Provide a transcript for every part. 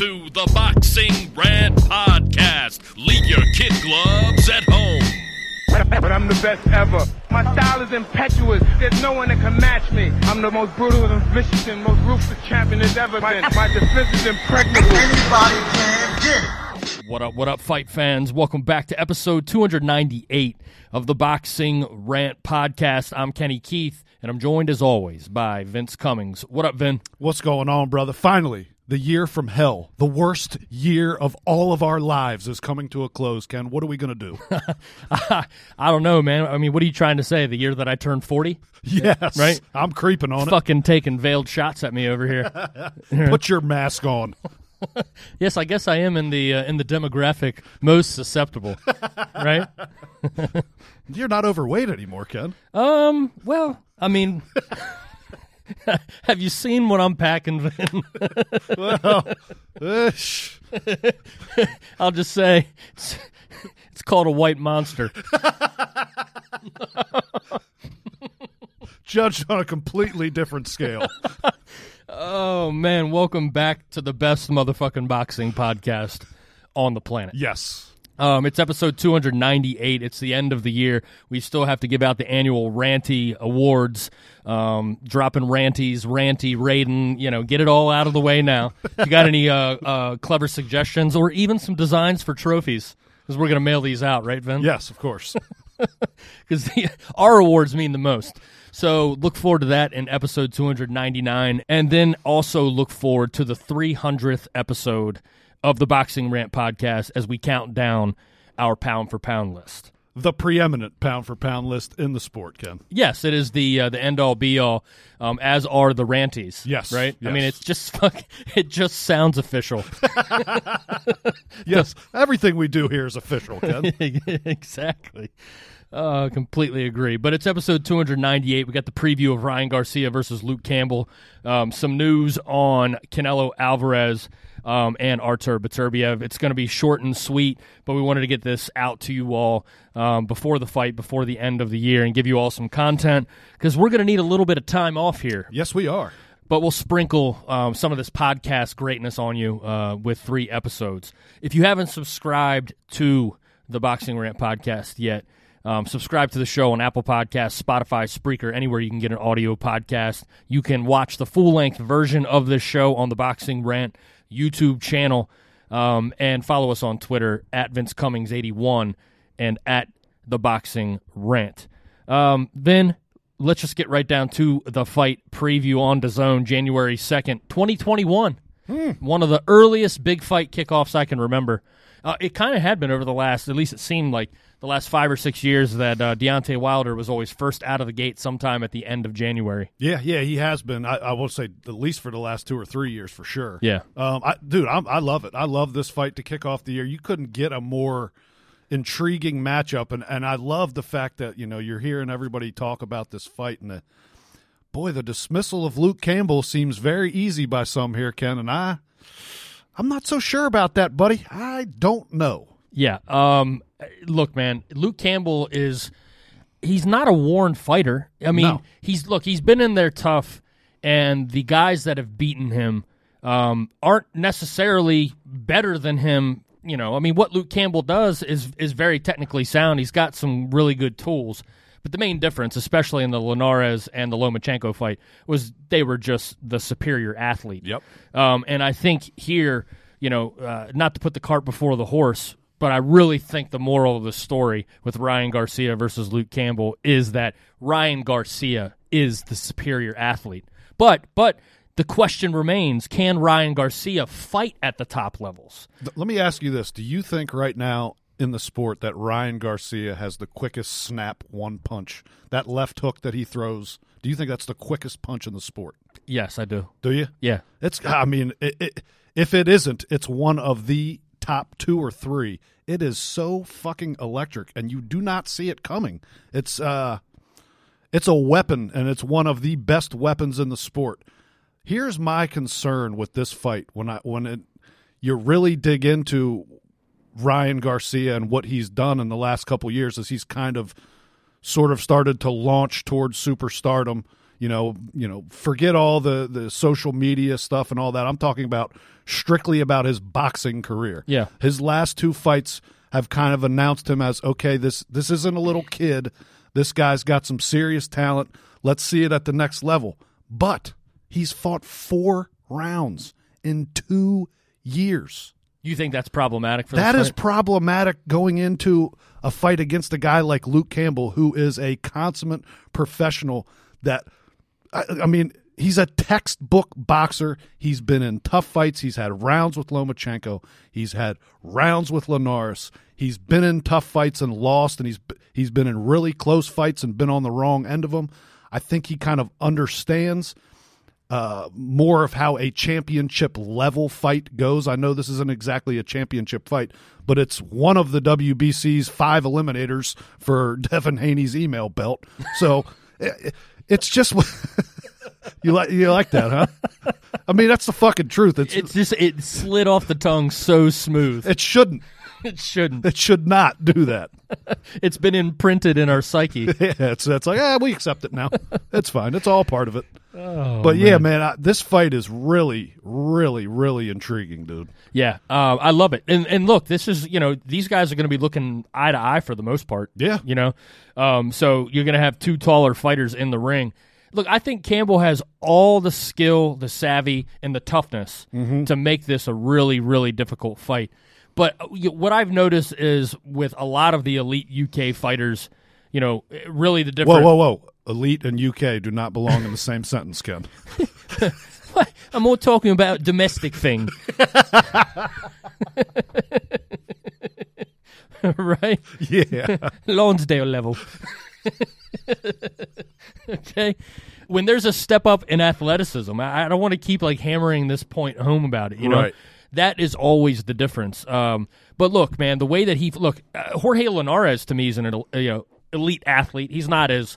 to the Boxing Rant Podcast. Leave your kid gloves at home. But I'm the best ever. My style is impetuous. There's no one that can match me. I'm the most brutal and vicious and most ruthless champion there's ever been. My defense is impregnable. Anybody can get it. What up, what up, fight fans? Welcome back to episode 298 of the Boxing Rant Podcast. I'm Kenny Keith, and I'm joined as always by Vince Cummings. What up, Vin? What's going on, brother? Finally, the year from hell, the worst year of all of our lives, is coming to a close. Ken, what are we going to do? I don't know, man. I mean, what are you trying to say? The year that I turned 40? yes, Right? I'm creeping on it. Fucking taking veiled shots at me over here. Put your mask on. yes, I guess I am in the uh, in the demographic most susceptible, right? You're not overweight anymore, Ken. Um, well, I mean, have you seen what I'm packing, Vin? Well, I'll just say it's, it's called a white monster. judged on a completely different scale. Oh man, welcome back to the best motherfucking boxing podcast on the planet. yes. Um, it's episode 298. It's the end of the year. We still have to give out the annual Ranty Awards. Um, dropping Ranties, Ranty, Raiden, you know, get it all out of the way now. you got any uh, uh, clever suggestions or even some designs for trophies? Because we're going to mail these out, right, Vin? Yes, of course. because our awards mean the most. So look forward to that in episode 299, and then also look forward to the 300th episode of the Boxing Rant podcast as we count down our pound for pound list. the preeminent pound for pound list in the sport, Ken. Yes, it is the uh, the end all be all, um, as are the ranties. Yes, right. I mean, it's just it just sounds official. Yes, everything we do here is official, Ken. exactly. Uh, completely agree. But it's episode 298. We got the preview of Ryan Garcia versus Luke Campbell. Um, some news on Canelo Alvarez um, and Artur Beterbiev. It's going to be short and sweet, but we wanted to get this out to you all um, before the fight, before the end of the year, and give you all some content because we're going to need a little bit of time off here yes, we are. but we'll sprinkle um, some of this podcast greatness on you uh, with three episodes. If you haven't subscribed to the Boxing Rant podcast yet, um, subscribe to the show on Apple Podcasts, Spotify, Spreaker, anywhere you can get an audio podcast. You can watch the full length version of this show on the Boxing Rant YouTube channel um, and follow us on Twitter at Vince Cummings81 and at the Boxing Rant. Um, then let's just get right down to the fight preview on DAZN January 2nd, 2021. One of the earliest big fight kickoffs I can remember. Uh, it kind of had been over the last, at least it seemed like the last five or six years that uh, Deontay Wilder was always first out of the gate sometime at the end of January. Yeah, yeah, he has been. I, I will say at least for the last two or three years for sure. Yeah. um, I, dude, I'm, I love it. I love this fight to kick off the year. You couldn't get a more intriguing matchup, and and I love the fact that you know you're hearing everybody talk about this fight and the boy, the dismissal of Luke Campbell seems very easy by some here, Ken, and I, I'm not so sure about that, buddy. I don't know. Yeah. Um, look, man, Luke Campbell is he's not a worn fighter. I mean, No. he's look, he's been in there tough, and the guys that have beaten him um, aren't necessarily better than him. You know, I mean, what Luke Campbell does is is very technically sound. He's got some really good tools. But the main difference, especially in the Linares and the Lomachenko fight, was they were just the superior athlete. Yep. Um, and I think here, you know, uh, not to put the cart before the horse, but I really think the moral of the story with Ryan Garcia versus Luke Campbell is that Ryan Garcia is the superior athlete. But but the question remains: Can Ryan Garcia fight at the top levels? Let me ask you this: Do you think right now in the sport that Ryan Garcia has the quickest snap one punch? That left hook that he throws. Do you think that's the quickest punch in the sport? Yes, I do. Do you? Yeah. It's. I mean, it, it, if it isn't, it's one of the top two or three. It is so fucking electric, and you do not see it coming. It's uh, it's a weapon, and it's one of the best weapons in the sport. Here's my concern with this fight when I when it, you really dig into Ryan Garcia and what he's done in the last couple years, as he's kind of sort of started to launch towards superstardom. You know, you know, forget all the the social media stuff and all that. I'm talking about strictly about his boxing career. Yeah. His last two fights have kind of announced him as okay, this this isn't a little kid. This guy's got some serious talent. Let's see it at the next level. But he's fought 4 rounds in 2 years. You think that's problematic for That is problematic going into a fight against a guy like Luke Campbell, who is a consummate professional. That I, I mean, he's a textbook boxer. He's been in tough fights. He's had rounds with Lomachenko. He's had rounds with Linares. He's been in tough fights and lost, and he's he's been in really close fights and been on the wrong end of them. I think he kind of understands uh, more of how a championship level fight goes. I know this isn't exactly a championship fight, but it's one of the WBC's five eliminators for Devin Haney's email belt. So it- it's just you like you like that, huh? I mean, that's the fucking truth. It's, It's just it slid off the tongue so smooth. it shouldn't. It shouldn't. It should not do that. It's been imprinted in our psyche. Yeah, it's it's like ah, we accept it now. It's fine. It's all part of it. Oh, but yeah, man, I, this fight is really, really, really intriguing, dude. Yeah, uh, I love it. And and look, this is you know these guys are going to be looking eye to eye for the most part. Yeah. you know, um, so you're going to have two taller fighters in the ring. Look, I think Campbell has all the skill, the savvy, and the toughness to make this a really, really difficult fight. But uh, what I've noticed is with a lot of the elite UK fighters, you know, really the Whoa, difference. whoa, whoa! Elite and UK do not belong in the same sentence, Ken. I'm more talking about domestic thing. right? Yeah, Lonsdale level. okay. When there's a step up in athleticism, I, I don't want to keep like hammering this point home about it. You know, Right. that is always the difference. Um, but look, man, the way that he look, uh, Jorge Linares to me is an you know elite athlete. He's not as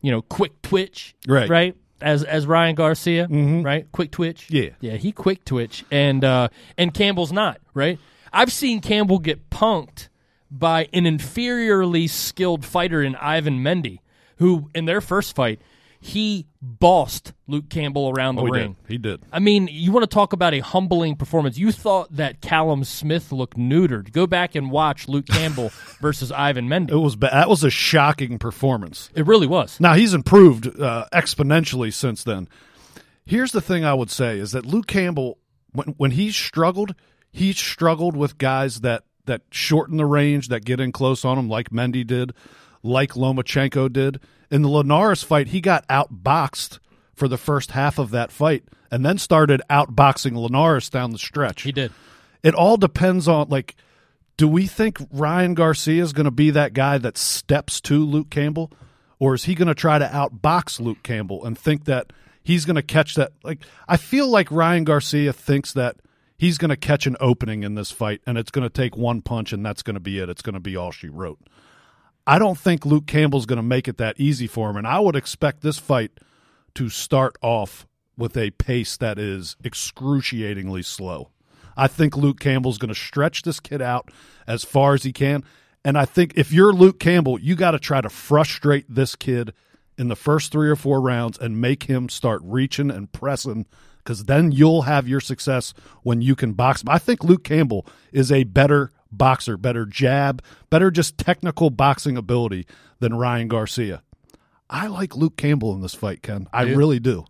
you know quick twitch, Right. Right. As as Ryan Garcia, right? Quick twitch, Yeah. yeah. He quick twitch, and uh, and Campbell's not right. I've seen Campbell get punked by an inferiorly skilled fighter in Ivan Mendy, who in their first fight he bossed Luke Campbell around the oh, he ring. did. He did. I mean, you want to talk about a humbling performance. You thought that Callum Smith looked neutered. Go back and watch Luke Campbell versus Ivan Mendy. It was ba- that was a shocking performance. It really was. Now he's improved uh, exponentially since then. Here's the thing I would say is that Luke Campbell, when when he struggled, he struggled with guys that that shorten the range, that get in close on him, like Mendy did, like Lomachenko did. In the Linares fight, he got outboxed for the first half of that fight, and then started outboxing Linares down the stretch. He did. it all depends on like do we think Ryan Garcia is going to be that guy that steps to Luke Campbell or is he going to try to outbox Luke Campbell and think that he's going to catch that like I feel like Ryan Garcia thinks that he's going to catch an opening in this fight and it's going to take one punch and that's going to be it it's going to be all she wrote I don't think Luke Campbell's going to make it that easy for him and I would expect this fight to start off with a pace that is excruciatingly slow. I think Luke Campbell's going to stretch this kid out as far as he can. And I think if you're Luke Campbell, you got to try to frustrate this kid in the first three or four rounds and make him start reaching and pressing because then you'll have your success when you can box. I think Luke Campbell is a better boxer, better jab, better just technical boxing ability than Ryan Garcia. I like Luke Campbell in this fight, Ken. I really do.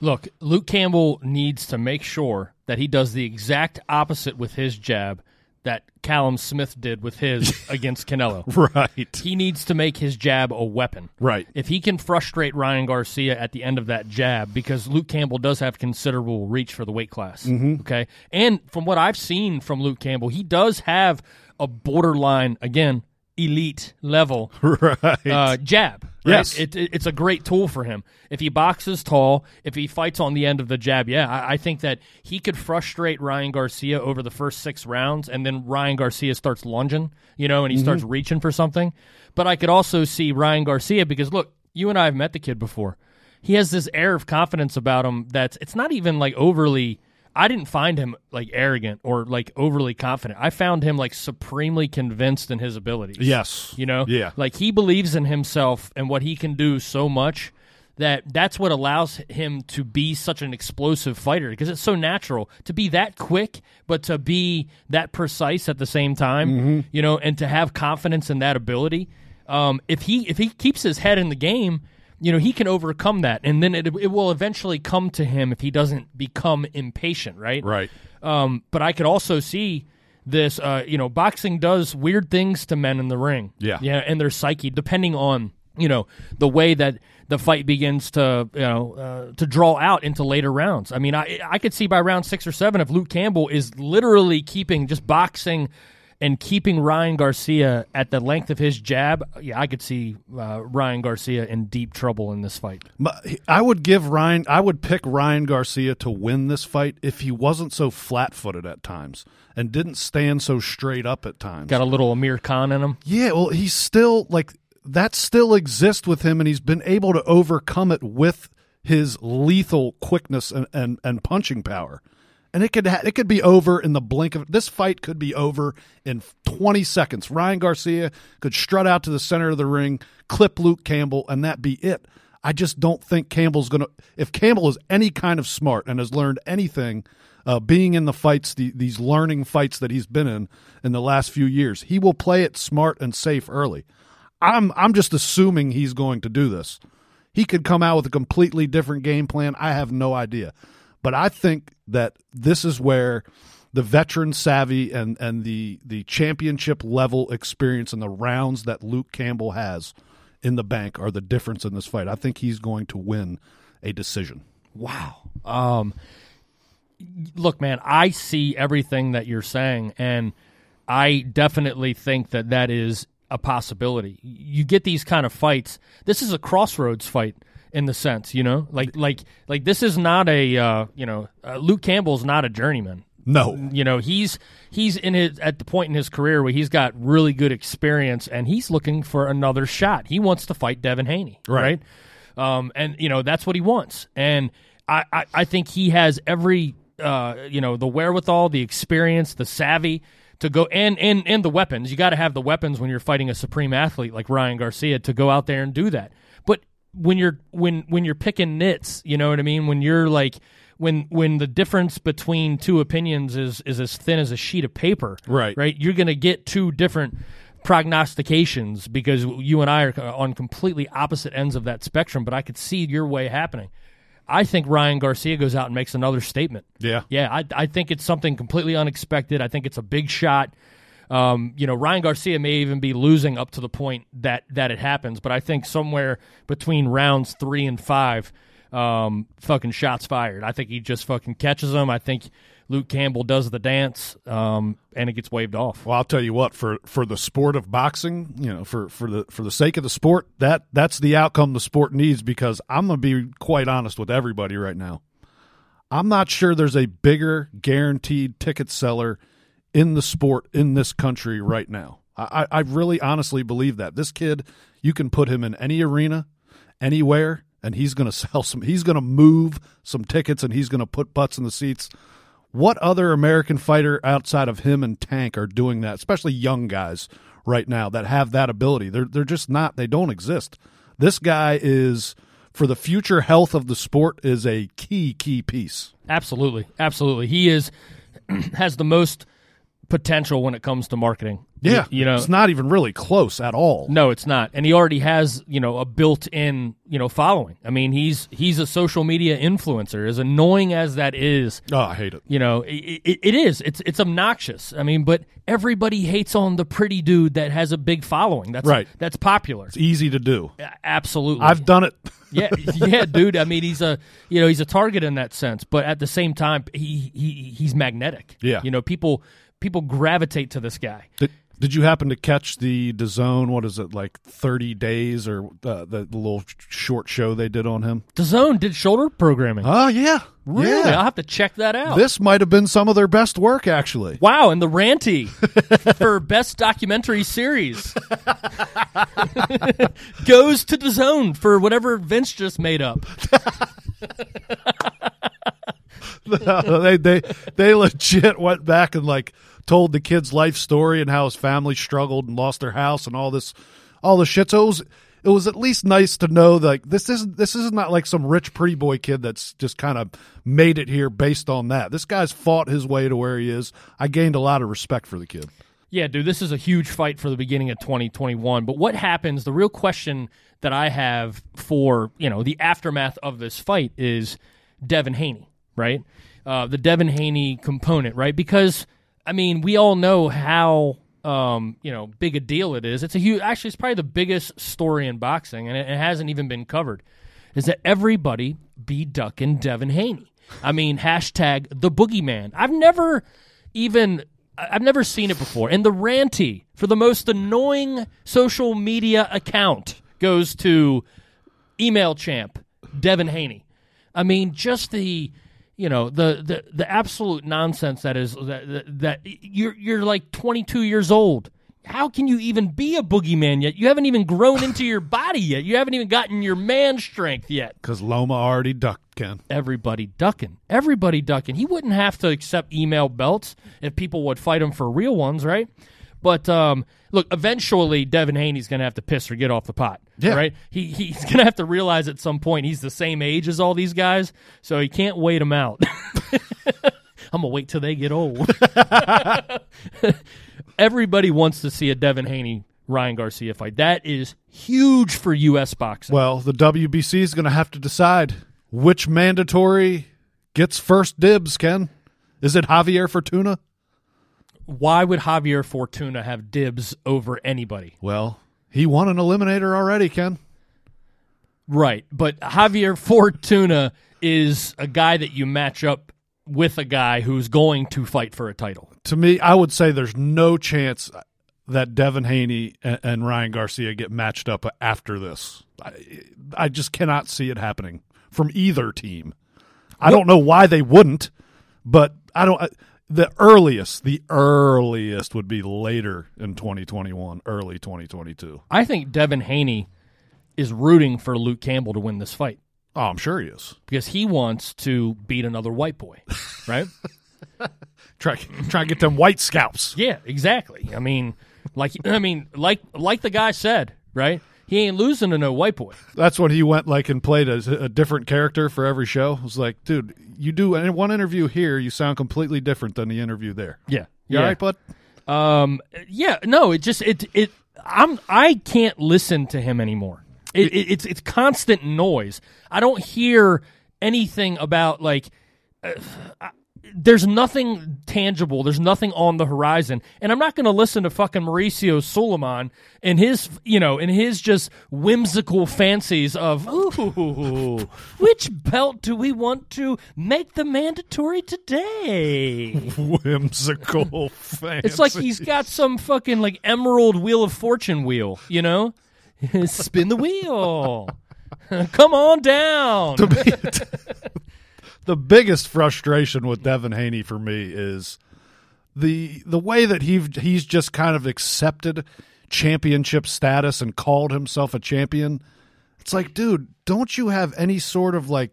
Look, Luke Campbell needs to make sure that he does the exact opposite with his jab that Callum Smith did with his against Canelo. Right. He needs to make his jab a weapon. Right. If he can frustrate Ryan Garcia at the end of that jab, because Luke Campbell does have considerable reach for the weight class. Mm-hmm. Okay. And from what I've seen from Luke Campbell, he does have a borderline, again, elite level Right. uh, jab. Right? Yes. It, it- it's a great tool for him. If he boxes tall, if he fights on the end of the jab, yeah, I, I think that he could frustrate Ryan Garcia over the first six rounds, and then Ryan Garcia starts lunging, you know, and he starts mm-hmm. reaching for something. But I could also see Ryan Garcia because look, you and I have met the kid before. He has this air of confidence about him that's it's not even like overly. I didn't find him like arrogant or like overly confident. I found him like supremely convinced in his abilities. yes. You know? Yeah. Like he believes in himself and what he can do so much that that's what allows him to be such an explosive fighter because it's so natural to be that quick, but to be that precise at the same time, you know, and to have confidence in that ability. Um, if he if he keeps his head in the game, you know, he can overcome that, and then it, it will eventually come to him if he doesn't become impatient, right? Right. Um, but I could also see this. Uh, you know, boxing does weird things to men in the ring. Yeah. yeah, and their psyche, depending on you know the way that the fight begins to you know uh, to draw out into later rounds. I mean, I I could see by round six or seven if Luke Campbell is literally keeping just boxing. And keeping Ryan Garcia at the length of his jab, yeah, I could see uh, Ryan Garcia in deep trouble in this fight. I would give Ryan. I would pick Ryan Garcia to win this fight if he wasn't so flat-footed at times and didn't stand so straight up at times. Got a little Amir Khan in him. Yeah, well, he's still like that. Still exists with him, and he's been able to overcome it with his lethal quickness and and, and punching power. And it could ha- it could be over in the blink of this fight could be over in 20 seconds. Ryan Garcia could strut out to the center of the ring, clip Luke Campbell, and that be it. I just don't think Campbell's gonna. If Campbell is any kind of smart and has learned anything, uh, being in the fights, the, these learning fights that he's been in in the last few years, he will play it smart and safe early. I'm I'm just assuming he's going to do this. He could come out with a completely different game plan. I have no idea. But I think that this is where the veteran savvy and, and the the championship level experience and the rounds that Luke Campbell has in the bank are the difference in this fight. I think he's going to win a decision. Wow. Um, look, man, I see everything that you're saying, and I definitely think that that is a possibility. You get these kind of fights. This is a crossroads fight in the sense, you know, like like like this is not a uh, you know uh, Luke Campbell's not a journeyman. No. You know, he's he's in his at the point in his career where he's got really good experience and he's looking for another shot. He wants to fight Devin Haney, Right. right? Um, and you know that's what he wants. And I, I, I think he has every uh, you know the wherewithal, the experience, the savvy to go and and and the weapons. You got to have the weapons when you're fighting a supreme athlete like Ryan Garcia to go out there and do that. When you're when when you're picking nits, you know what I mean. When you're like when when the difference between two opinions is is as thin as a sheet of paper, Right. Right, you're going to get two different prognostications because you and I are on completely opposite ends of that spectrum. But I could see your way happening. I think Ryan Garcia goes out and makes another statement. Yeah. Yeah, I, I think it's something completely unexpected. I think it's a big shot. Um, you know, Ryan Garcia may even be losing up to the point that that it happens, but I think somewhere between rounds three and five, um, fucking shots fired. I think he just fucking catches them. I think Luke Campbell does the dance, um, and it gets waved off. Well, I'll tell you what for for the sport of boxing, you know, for for the for the sake of the sport, that that's the outcome the sport needs because I'm to be quite honest with everybody right now. I'm not sure there's a bigger guaranteed ticket seller in the sport in this country right now. I, I really honestly believe that. This kid, you can put him in any arena, anywhere, and he's going to sell some. He's going to move some tickets and he's going to put butts in the seats. What other American fighter outside of him and Tank are doing that? Especially young guys right now that have that ability. They're they're just not. They don't exist. This guy is for the future health of the sport is a key key piece. Absolutely, absolutely. He is has the most potential when it comes to marketing. Yeah, you, you know, it's not even really close at all. No, it's not. And he already has, you know, a built-in, you know, following. I mean, he's he's a social media influencer. As annoying as that is, Oh, I hate it. you know, it, it, it is. It's it's obnoxious. I mean, but everybody hates on the pretty dude that has a big following. That's Right. That's popular. It's easy to do. Absolutely. I've done it. yeah, yeah, dude. I mean, he's a you know he's a target in that sense, but at the same time, he he he's magnetic. Yeah. you know, people people gravitate to this guy. Did, did you happen to catch the DAZN? What is it like? Thirty days or uh, the, the little short show they did on him? DAZN did shoulder programming. Oh yeah, really? Yeah. I'll have to check that out. This might have been some of their best work, actually. Wow, and the Ranty for best documentary series goes to DAZN for whatever Vince just made up. they they they legit went back and like told the kid's life story and how his family struggled and lost their house and all this all the shit. So it was it was at least nice to know like this isn't this is not like some rich pretty boy kid that's just kind of made it here based on that. This guy's fought his way to where he is. I gained a lot of respect for the kid. Yeah, dude, this is a huge fight for the beginning of 2021. But what happens? The real question that I have for you know the aftermath of this fight is Devin Haney, right? Uh, the Devin Haney component, right? Because I mean, we all know how um, you know big a deal it is. It's a huge. Actually, it's probably the biggest story in boxing, and it, it hasn't even been covered. Is that everybody be ducking Devin Haney? I mean, hashtag the boogeyman. I've never even I've never seen it before. And the ranty for the most annoying social media account goes to email champ Devin Haney. I mean, just the you know the the, the absolute nonsense that is that, that that you're you're like 22 years old. How can you even be a boogeyman yet? You haven't even grown into your body yet. You haven't even gotten your man strength yet Because Loma already ducked Ken. everybody ducking. Everybody ducking. He wouldn't have to accept email belts if people would fight him for real ones, right? But um, look, eventually Devin Haney's going to have to piss or get off the pot. Yeah. Right? He, he's going to have to realize at some point he's the same age as all these guys, so he can't wait them out. I'm going to wait till they get old. Everybody wants to see a Devin Haney Ryan Garcia fight. That is huge for U.S. boxing. Well, the WBC is going to have to decide which mandatory gets first dibs. Ken, is it Javier Fortuna? Why would Javier Fortuna have dibs over anybody? Well, he won an eliminator already. Ken. Right, but Javier Fortuna is a guy that you match up with a guy who's going to fight for a title. To me, I would say there's no chance that Devin Haney and, and Ryan Garcia get matched up after this. I, I just cannot see it happening from either team. I don't know why they wouldn't, but I don't. I- The earliest, the earliest would be later in 2021, early 2022. I think Devin Haney is rooting for Luke Campbell to win this fight Oh, I'm sure he is. because he wants to beat another white boy, right? Try try to get them white scalps. yeah, exactly. I mean, like I mean, like like the guy said, right? He ain't losing to no white boy. That's when he went like and played a, a different character for every show. It was like, dude, you do in one interview here, you sound completely different than the interview there. Yeah, You yeah. all right, bud? Um, yeah, no, it just it it I'm I can't listen to him anymore. It, it, it's it's constant noise. I don't hear anything about like. Uh, there's nothing tangible. There's nothing on the horizon, and I'm not going to listen to fucking Mauricio Sulaiman and his, you know, and his just whimsical fancies of, ooh, which belt do we want to make the mandatory today? Whimsical fan. It's like he's got some fucking like emerald wheel of fortune wheel, you know? Spin the wheel. Come on down. The biggest frustration with Devin Haney for me is the the way that he he's just kind of accepted championship status and called himself a champion. It's like, dude, don't you have any sort of like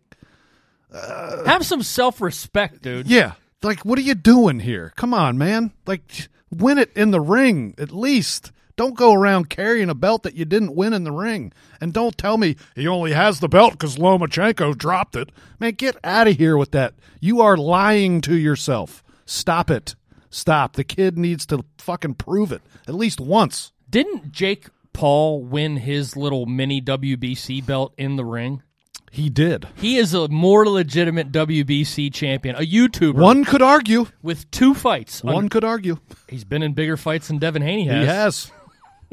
uh, Have some self-respect, dude. Yeah. Like, what are you doing here? Come on, man. Like, win it in the ring at least. Don't go around carrying a belt that you didn't win in the ring. And don't tell me he only has the belt because Lomachenko dropped it. Man, get out of here with that. You are lying to yourself. Stop it. Stop. The kid needs to fucking prove it at least once. Didn't Jake Paul win his little mini WBC belt in the ring? He did. He is a more legitimate WBC champion, a YouTuber One could argue. with two fights. One could argue. He's been in bigger fights than Devin Haney has. He has.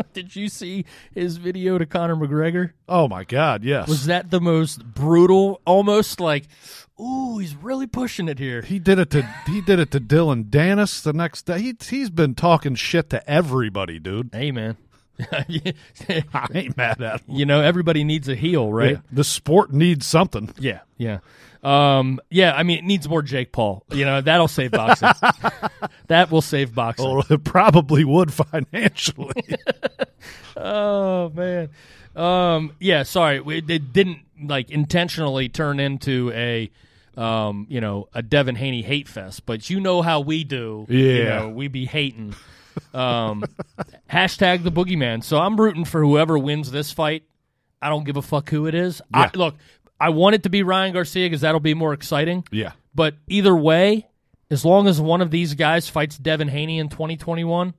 Did you see his video to Conor McGregor? Oh, my God. Yes. Was that the most brutal? Almost like, ooh, he's really pushing it here. He did it to he did it to Dillon Danis the next day. He he's been talking shit to everybody, dude. Hey, man. I ain't mad at him. you know, everybody needs a heel, right? Yeah, the sport needs something. Yeah, yeah. Um, yeah, I mean, it needs more Jake Paul. You know, that'll save boxing. that will save boxing. Well, it probably would financially. Oh man. Um, yeah, sorry, we, it didn't like intentionally turn into a, um, you know, a Devin Haney hate fest. But you know how we do. You Yeah. know, we be hating. Um, hashtag the boogeyman. So I'm rooting for whoever wins this fight. I don't give a fuck who it is. Yeah. I, look, I want it to be Ryan Garcia because that'll be more exciting. Yeah. But either way, as long as one of these guys fights Devin Haney in 2021,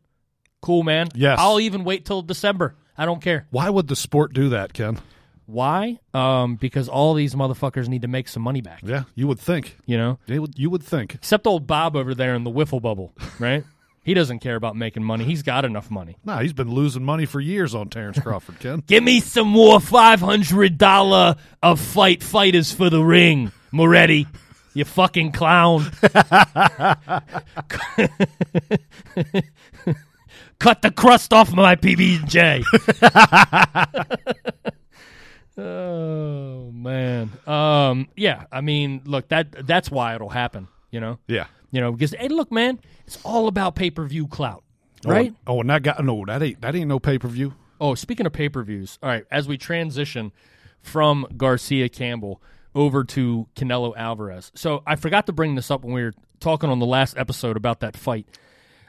cool, man. Yes. I'll even wait till December. I don't care. Why would the sport do that, Ken? Why? Um, because all these motherfuckers need to make some money back. Yeah, you would think. You know, They would, you would think. except old Bob over there in the wiffle bubble, right? he doesn't care about making money. He's got enough money. Nah, he's been losing money for years on Terrence Crawford, Ken. Give me some more five hundred dollar a fight fighters for the ring, Moretti. You fucking clown. Cut the crust off my PB and J. Oh man. Um yeah, I mean, look, that that's why it'll happen, you know? Yeah. You know, because hey, look, man, it's all about pay-per-view clout, oh, right? Oh, oh, and that got no. That ain't that ain't no pay per view. Oh, speaking of pay per views, all right, as we transition from Garcia Campbell over to Canelo Alvarez. So I forgot to bring this up when we were talking on the last episode about that fight.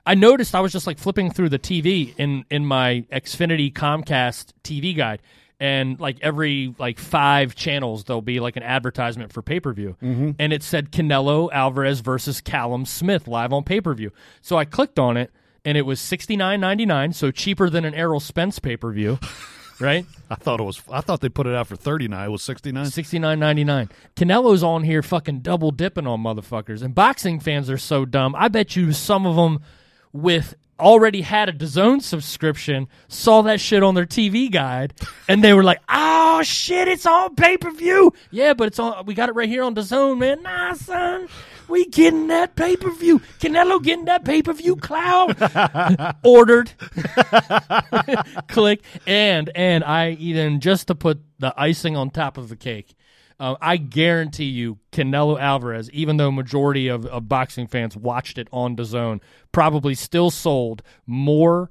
I noticed I was just like flipping through the TV in in my Xfinity Comcast TV guide, and like every like five channels there'll be like an advertisement for pay per view, mm-hmm. and it said Canelo Alvarez versus Callum Smith live on pay per view. So I clicked on it, and it was sixty nine ninety nine, so cheaper than an Errol Spence pay per view, right? I thought it was. I thought they put it out for thirty nine. It was sixty nine. Sixty nine ninety nine. Canelo's on here fucking double dipping on motherfuckers, and boxing fans are so dumb. I bet you some of them with already had a DAZN subscription saw that shit on their TV guide, and they were like, "Oh shit, it's on pay per view." Yeah, but it's on. We got it right here on DAZN, man. Nah, son. We getting that pay per view. Canelo getting that pay per view cloud. Ordered. Click and and I even just to put the icing on top of the cake. Uh, I guarantee you, Canelo Alvarez, even though majority of, of boxing fans watched it on DAZN, probably still sold more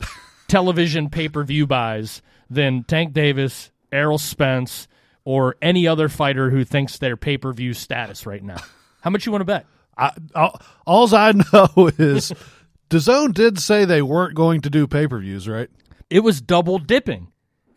television pay per view buys than Tank Davis, Errol Spence, or any other fighter who thinks they're pay per view status right now. How much you want to bet? I, all, alls I know is DAZN did say they weren't going to do pay per views, right? It was double dipping.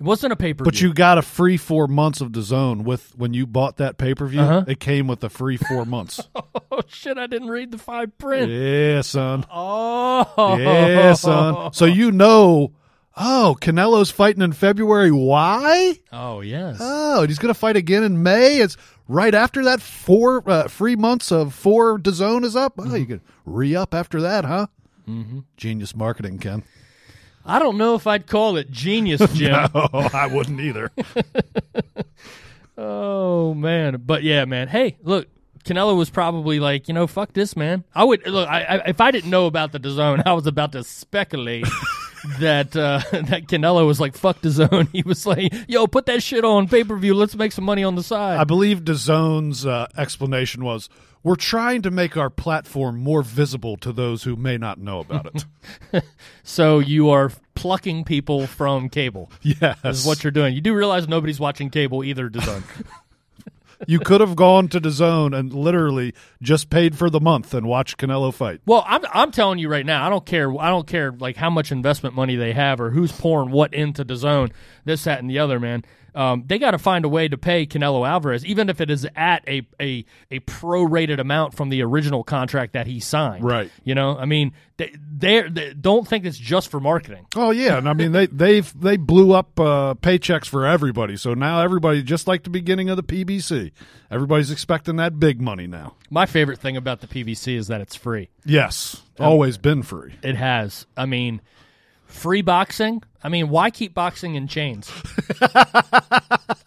It wasn't a pay per view. But you got a free four months of DAZN with when you bought that pay per view. Uh-huh. It came with a free four months. oh shit! I didn't read the fine print. yeah, son. Oh Yeah, son. So you know, oh, Canelo's fighting in February. Why? Oh yes. Oh, and he's going to fight again in May. It's right after that four uh, free months of four DAZN is up. Oh, you could re up after that, huh? Mm-hmm. Genius marketing, Ken. I don't know if I'd call it genius, Jim. Oh, I wouldn't either. Oh man, but yeah, man. Hey, look, Canelo was probably like, you know, fuck this, man. I would look. I, I if I didn't know about the DAZN, I was about to speculate that uh, that Canelo was like, fuck DAZN. He was like, yo, put that shit on pay per view. Let's make some money on the side. I believe DAZN's uh, explanation was, "We're trying to make our platform more visible to those who may not know about it." so you are plucking people from cable. yes, Is what you're doing. You do realize nobody's watching cable either, DAZN. You could have gone to DAZN and literally just paid for the month and watched Canelo fight. Well, I'm I'm telling you right now, I don't care. I don't care like how much investment money they have or who's pouring what into DAZN, this, that, and the other. Man, um, they got to find a way to pay Canelo Alvarez, even if it is at a a a prorated amount from the original contract that he signed. Right. You know, I mean, they they're- don't think it's just for marketing. Oh yeah, and I mean they they've they blew up uh, paychecks for everybody. So now everybody, just like the beginning of the PBC, everybody's expecting that big money now. My favorite thing about the PBC is that it's free. Yes, always been free. It has. I mean, free boxing. I mean, why keep boxing in chains?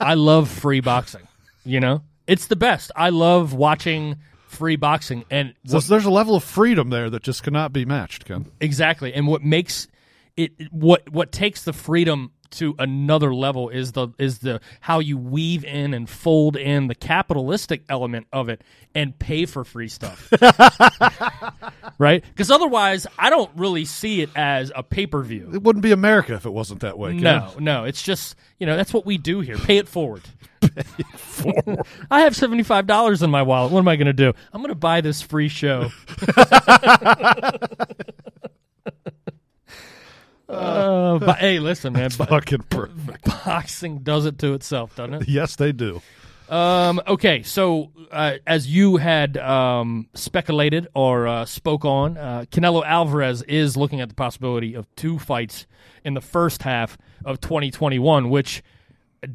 I love free boxing. You know, it's the best. I love watching free boxing, and So there's a level of freedom there that just cannot be matched, Ken. exactly. And what makes it what what takes the freedom to another level is the is the how you weave in and fold in the capitalistic element of it and pay for free stuff. right? Because otherwise, I don't really see it as a pay per view. It wouldn't be America if it wasn't that way. No, no, it's just you know that's what we do here. Pay it forward. I have seventy five dollars in my wallet. What am I going to do? I'm going to buy this free show. Uh, but hey, listen, man. But fucking perfect. Boxing does it to itself, doesn't it? Yes, they do. Um, okay, so uh, as you had um, speculated or uh, spoke on, uh, Canelo Alvarez is looking at the possibility of two fights in the first half of 2021, which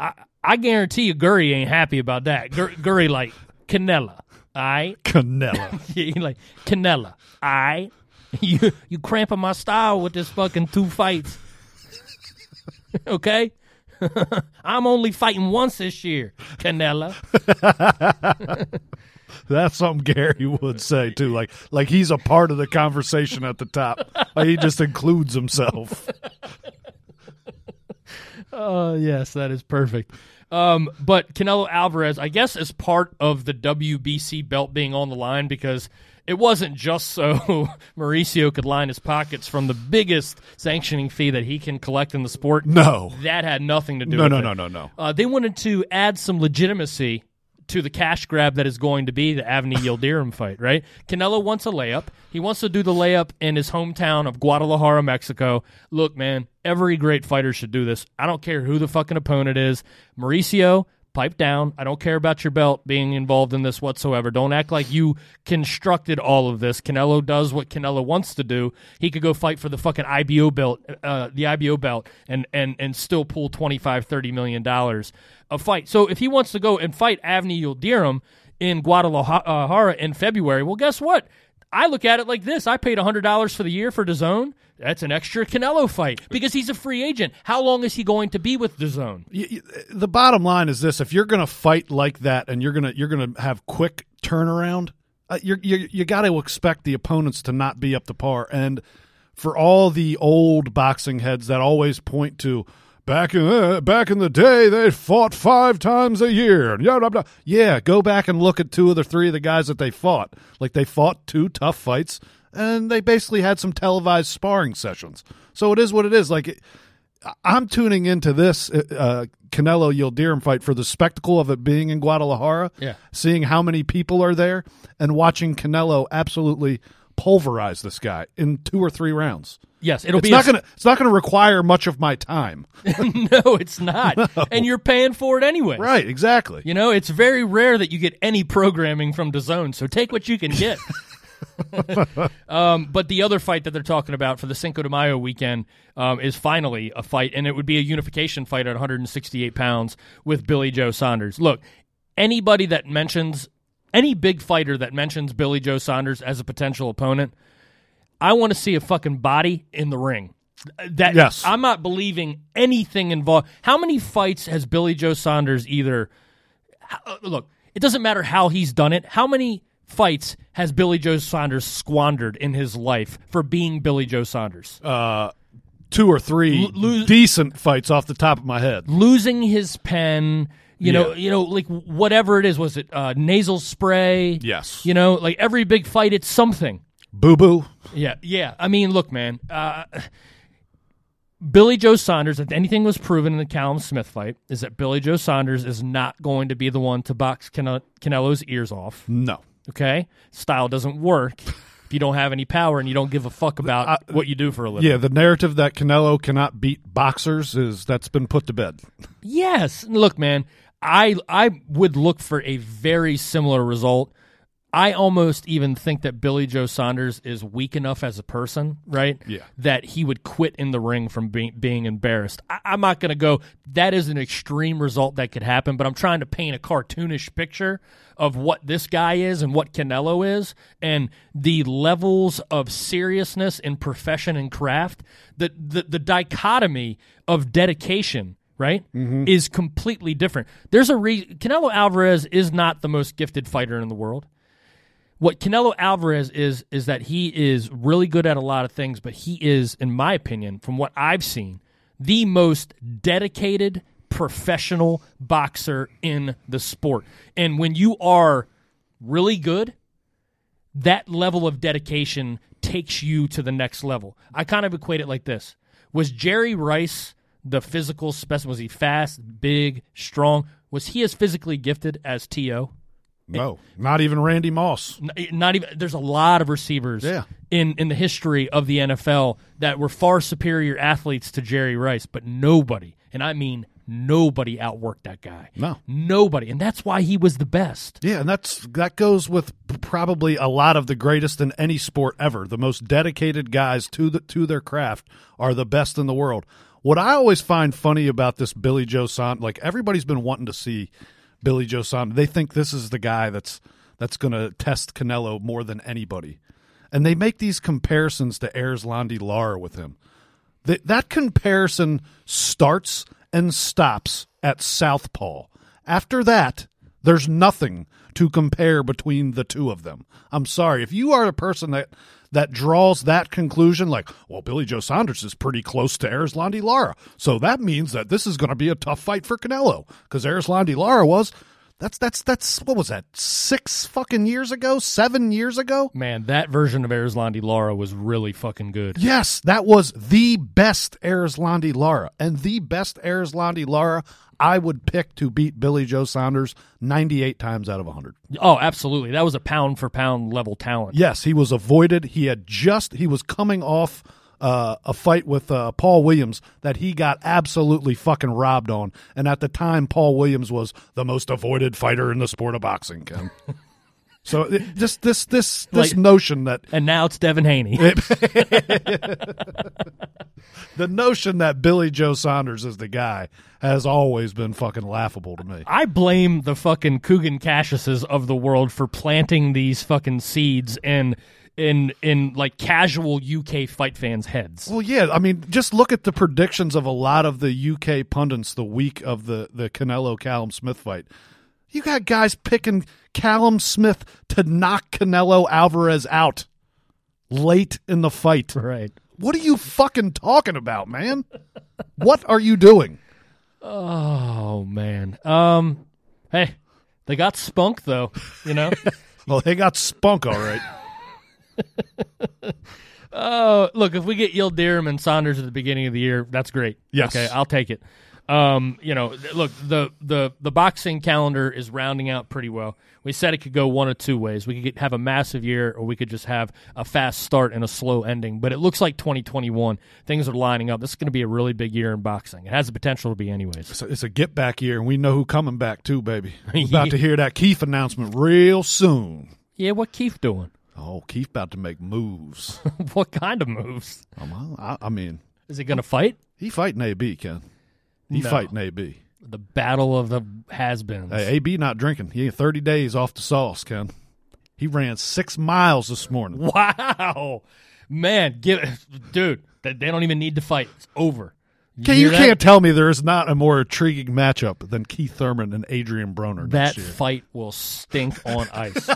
I, I guarantee you Gurry ain't happy about that. Gur- Gurry like Canela, I Canelo. he like Canela, all right? You you cramping my style with this fucking two fights, okay? I'm only fighting once this year, Canela. That's something Gary would say too. Like like he's a part of the conversation at the top. Like, he just includes himself. Oh, yes, that is perfect. Um, but Canelo Alvarez, I guess, is part of the WBC belt being on the line because it wasn't just so Mauricio could line his pockets from the biggest sanctioning fee that he can collect in the sport. No. That had nothing to do No, with no, it. no, no, no. Uh, they wanted to add some legitimacy to the cash grab that is going to be the Avni Yildirim fight, right? Canelo wants a layup. He wants to do the layup in his hometown of Guadalajara, Mexico. Look, man, every great fighter should do this. I don't care who the fucking opponent is. Mauricio, pipe down. I don't care about your belt being involved in this whatsoever. Don't act like you constructed all of this. Canelo does what Canelo wants to do. He could go fight for the fucking IBO belt, uh, the IBO belt, and and and still pull 25 30 million dollars a fight. So if he wants to go and fight Avni Yildirim in Guadalajara in February, well, guess what? I look at it like this: I paid hundred dollars for the year for DAZN. That's an extra Canelo fight because he's a free agent. How long is he going to be with? Y- y- the bottom line is this: if you're going to fight like that, and you're gonna you're gonna have quick turnaround, uh, you you got to expect the opponents to not be up to par. And for all the old boxing heads that always point to back in the, back in the day, they fought five times a year. yeah. Go back and look at two of the three of the guys that they fought. Like they fought two tough fights, and they basically had some televised sparring sessions. So it is what it is. Like. It, I'm tuning into this uh, Canelo Yildirim fight for the spectacle of it being in Guadalajara. Yeah. Seeing how many people are there and watching Canelo absolutely pulverize this guy in two or three rounds. Yes, it'll It's be not a- gonna. It's not gonna require much of my time. no, it's not, and you're paying for it anyway. Right. Exactly. You know, it's very rare that you get any programming from DAZN, so take what you can get. um, but the other fight that they're talking about for the Cinco de Mayo weekend um, is finally a fight, and it would be a unification fight at 168 pounds with Billy Joe Saunders. Look, anybody that mentions any big fighter that mentions Billy Joe Saunders as a potential opponent, I want to see a fucking body in the ring. That Yes. I'm not believing anything involved. How many fights has Billy Joe Saunders either uh, look, it doesn't matter how he's done it. How many fights has Billy Joe Saunders squandered in his life for being Billy Joe Saunders? Uh, two or three L- decent fights off the top of my head. Losing his pen, you know, you know, like whatever it is. Was it uh, nasal spray? Yes. You know, like every big fight, it's something. Boo boo. Yeah, yeah. I mean, look, man. Uh, Billy Joe Saunders, if anything was proven in the Callum Smith fight, is that Billy Joe Saunders is not going to be the one to box Cane- Canelo's ears off. No. Okay, style doesn't work if you don't have any power and you don't give a fuck about what you do for a living. Yeah, the narrative that Canelo cannot beat boxers is that's been put to bed. Yes, look, man, I I would look for a very similar result. I almost even think that Billy Joe Saunders is weak enough as a person, right? Yeah. That he would quit in the ring from being being embarrassed. I, I'm not going to go. That is an extreme result that could happen, but I'm trying to paint a cartoonish picture of what this guy is and what Canelo is, and the levels of seriousness in profession and craft. The the, the dichotomy of dedication right, mm-hmm. is completely different. There's a reason Canelo Alvarez is not the most gifted fighter in the world. What Canelo Alvarez is is that he is really good at a lot of things, but he is, in my opinion, from what I've seen, the most dedicated professional boxer in the sport. And when you are really good, that level of dedication takes you to the next level. I kind of equate it like this. Was Jerry Rice the physical specimen? Was he fast, big, strong? Was he as physically gifted as T.O.? No, not even Randy Moss. Eh, not even. There's a lot of receivers Yeah. in in the history of the NFL that were far superior athletes to Jerry Rice, but nobody and I mean nobody outworked that guy. No. nobody, and that's why he was the best. Yeah, and that's that goes with probably a lot of the greatest in any sport ever. The most dedicated guys to the to their craft are the best in the world. What I always find funny about this Billy Joe Saunders, like everybody's been wanting to see Billy Joe Saunders. They think this is the guy that's that's going to test Canelo more than anybody, and they make these comparisons to Erislandy Lara with him. That comparison starts and stops at Southpaw. After that, there's nothing to compare between the two of them. I'm sorry if you are a person that that draws that conclusion, like, well, Billy Joe Saunders is pretty close to Erislandy Lara, so that means that this is going to be a tough fight for Canelo because Erislandy Lara was. That's that's that's what was that six fucking years ago, seven years ago? Man, that version of Erislandy Lara was really fucking good. Yes, that was the best Erislandy Lara. And the best Erislandy Lara I would pick to beat Billy Joe Saunders 98 times out of 100. Oh, absolutely. That was a pound for pound level talent. Yes, he was avoided. He had just, he was coming off uh, a fight with uh, Paul Williams that he got absolutely fucking robbed on. And at the time, Paul Williams was the most avoided fighter in the sport of boxing, Ken. so it, just this, this, this Like- notion that And now it's Devin Haney. the notion that Billy Joe Saunders is the guy has always been fucking laughable to me. I blame the fucking Kugan Cassiuses of the world for planting these fucking seeds in in in like casual UK fight fans' heads. Well, yeah, I mean, just look at the predictions of a lot of the UK pundits the week of the the Canelo Callum Smith fight. You got guys picking Callum Smith to knock Canelo Alvarez out late in the fight. Right. What are you fucking talking about, man? what are you doing? Oh man. Um hey, they got spunk though, you know? Well, they got spunk all right. Oh, look, if we get Yildirim and Saunders at the beginning of the year, that's great. Yes. Okay, I'll take it. Um, you know, look, the the the boxing calendar is rounding out pretty well. We said it could go one of two ways. We could get, have a massive year, or we could just have a fast start and a slow ending. But it looks like 2021 things are lining up. This is going to be a really big year in boxing. It has the potential to be, anyways. It's a, it's a get back year, and we know who coming back too, baby. We're about to hear that Keith announcement real soon. Yeah, what Keith doing? Oh, Keith about to make moves. what kind of moves? Um, I, I mean, Is he going to fight? he fighting AB, Ken. He No. fighting AB. The battle of the has-beens. Hey, AB not drinking. He ain't 30 days off the sauce, Ken. He ran six miles this morning. Wow, man, give dude. They don't even need to fight. It's over. Ken, you can't tell me there is not a more intriguing matchup than Keith Thurman and Adrian Broner That fight will stink on ice.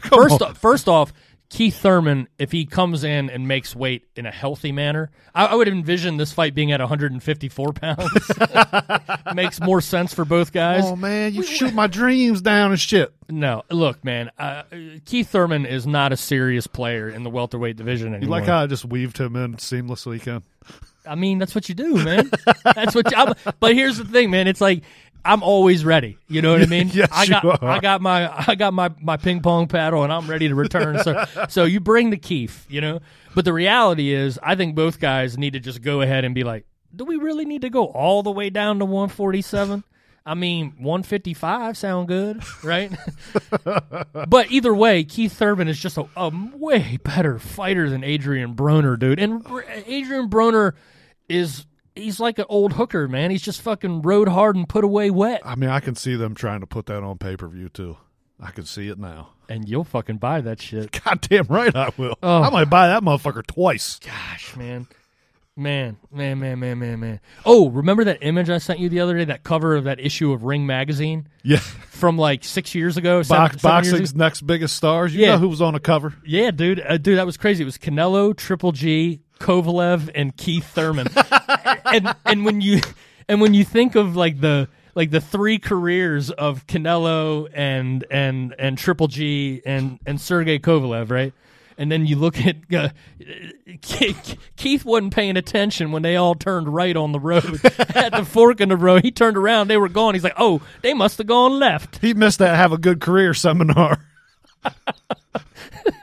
first, off, first off, Keith Thurman, if he comes in and makes weight in a healthy manner, I, I would envision this fight being at 154 pounds. Makes more sense for both guys. Oh man, you shoot my dreams down and shit. No, look, man. Uh, Keith Thurman is not a serious player in the welterweight division anymore. You like how I just weaved him in seamlessly, Ken? I mean, that's what you do, man. that's what. You, I'm, but here's the thing, man. It's like I'm always ready. You know what I mean? Yes, I got, you are. I got my, I got my my ping pong paddle, and I'm ready to return. so, so you bring the Keith, you know. But the reality is, I think both guys need to just go ahead and be like, do we really need to go all the way down to 147? I mean, 155 sound good, right? but either way, Keith Thurman is just a, a way better fighter than Adrian Broner, dude. And Adrian Broner is he's like an old hooker, man. He's just fucking rode hard and put away wet. I mean, I can see them trying to put that on pay per view too. I can see it now. And you'll fucking buy that shit. Goddamn right, I will. Oh. I might buy that motherfucker twice. Gosh, man. Man, man, man, man, man, man. Oh, remember that image I sent you the other day? That cover of that issue of Ring magazine Yeah, from like six years ago. seven- Box, seven years ago? boxing's next biggest stars. You Yeah. know who was on the cover? Yeah, dude, uh, dude, that was crazy. It was Canelo, Triple G, Kovalev, and Keith Thurman. and and when you and when you think of like the like the three careers of Canelo and and and Triple G and and Sergey Kovalev, right? And then you look at uh, Keith Keith wasn't paying attention when they all turned right on the road at the fork in the road. He turned around, they were gone. He's like, "Oh, they must have gone left." He missed that have a good career seminar.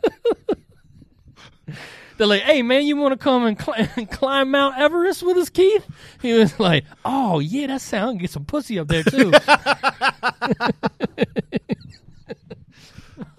they're like, "Hey man, you want to come and cl- climb Mount Everest with us, Keith?" He was like, "Oh yeah, that sound get some pussy up there too."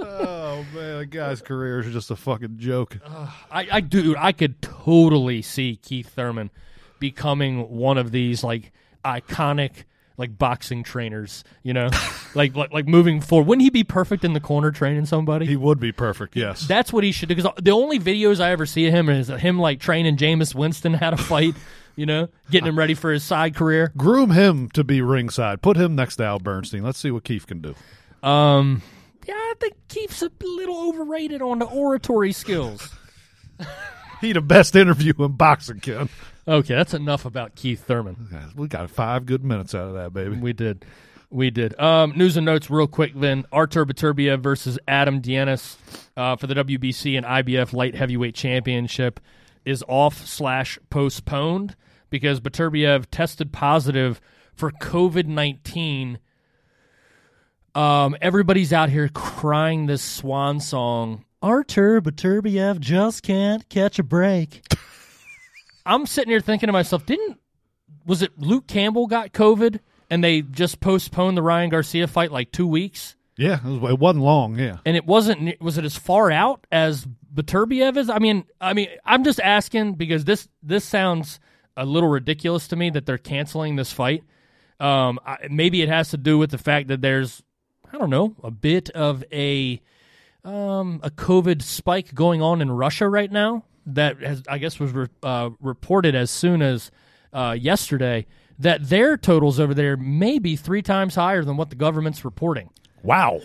Oh man, the guy's career is just a fucking joke. Uh, I, I dude, I could totally see Keith Thurman becoming one of these like iconic like boxing trainers, you know, like, like like moving forward. Wouldn't he be perfect in the corner training somebody? He would be perfect. Yes. That's what he should do. Because the only videos I ever see of him is him like training Jameis Winston how to fight. You know, getting him ready for his side career. Groom him to be ringside. Put him next to Al Bernstein. Let's see what Keith can do. Um, yeah, I think Keith's a little overrated on the oratory skills. He the best interview in boxing, Ken. Okay, that's enough about Keith Thurman. We got five good minutes out of that, baby. We did. We did. Um, news and notes, real quick. Then Artur Beterbiev versus Adam Deines uh, for the WBC and IBF Light Heavyweight Championship is off slash postponed because Beterbiev tested positive for COVID nineteen. Um, everybody's out here crying this swan song. Artur Beterbiev just can't catch a break. I'm sitting here thinking to myself, didn't was it Luke Campbell got COVID and they just postponed the Ryan Garcia fight like two weeks? Yeah, it, was, it wasn't long. Yeah. And it wasn't ne- was it as far out as Beterbiev is? I mean, I mean, I'm just asking because this this sounds a little ridiculous to me that they're canceling this fight. Um, I, maybe it has to do with the fact that there's I don't know a bit of a um, a COVID spike going on in Russia right now that has, I guess, was re- uh, reported as soon as uh, yesterday that their totals over there may be three times higher than what the government's reporting. Wow.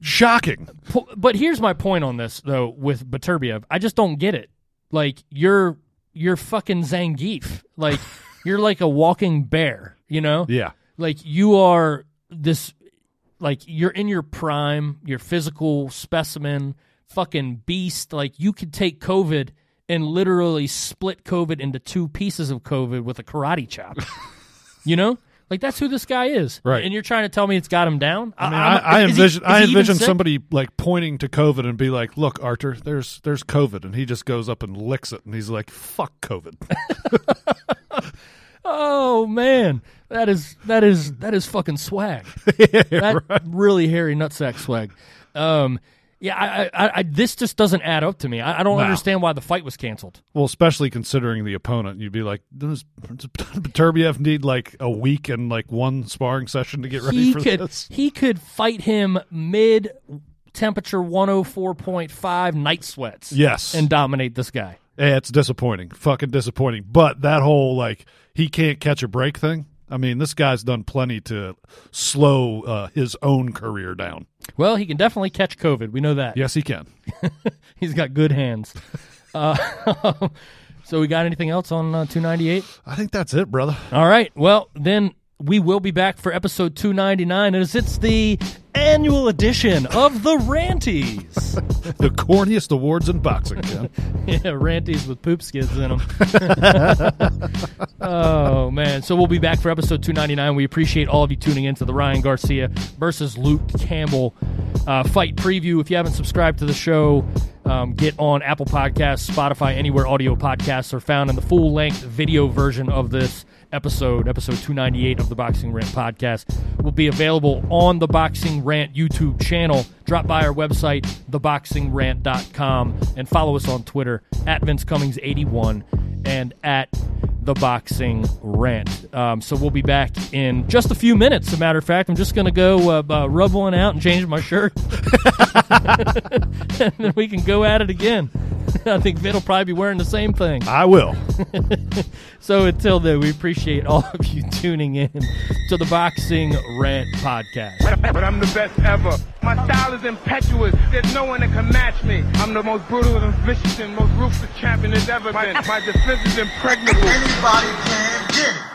Shocking. But here's my point on this, though, with Beterbiev. I just don't get it. Like you're you're fucking Zangief. Like you're like a walking bear. You know? Yeah. like you are this like you're in your prime your physical specimen fucking beast. Like you could take covid and literally split covid into two pieces of covid with a karate chop. You know? Like that's who this guy is. Right. and you're trying to tell me it's got him down? I mean, I, I is he- envision is I envision somebody like pointing to COVID and be like, "Look, Arthur, there's there's COVID," and he just goes up and licks it, and he's like, "Fuck COVID." oh man that is that is that is fucking swag that really hairy nutsack swag um yeah I, I, I this just doesn't add up to me i, I don't No. understand why the fight was canceled well, especially considering the opponent, you'd be like, "Does Beterbiev need like a week and like one sparring session to get ready he for could this?" he could fight him mid temperature 104.5 night sweats Yes, and dominate this guy Yeah, it's disappointing, fucking disappointing. But that whole like he can't catch a break thing. I mean, this guy's done plenty to slow uh, his own career down. well he can definitely catch covid we know that Yes, he can. he's got good hands uh, so we got anything else on uh, 298 I think that's it, brother. All right. Well, then we will be back for episode 299 as it's the annual edition of the Ranties. The corniest awards in boxing, Ken. yeah, Ranties with poop skids in them. oh, man. So we'll be back for episode 299. We appreciate all of you tuning in to the Ryan Garcia versus Luke Campbell uh, fight preview. If you haven't subscribed to the show, um, get on Apple Podcasts, Spotify, anywhere audio podcasts are found, and the full length video version of this episode, episode 298 of the Boxing Rant podcast, will be available on the Boxing Rant YouTube channel. Drop by our website, theboxingrant.com, and follow us on Twitter at Vince Cummings81 and at the Boxing Rant. Um, so we'll be back in just a few minutes. As a matter of fact, I'm just going to go uh, uh, rub one out and change my shirt, and then we can go at it again. I think Vin will probably be wearing the same thing. I will. So until then, we appreciate all of you tuning in to the Boxing Rant podcast. But I'm the best ever. My style is impetuous. There's no one that can match me. I'm the most brutal and vicious and most ruthless champion there's ever been. My defense is impregnable. Anybody can get it.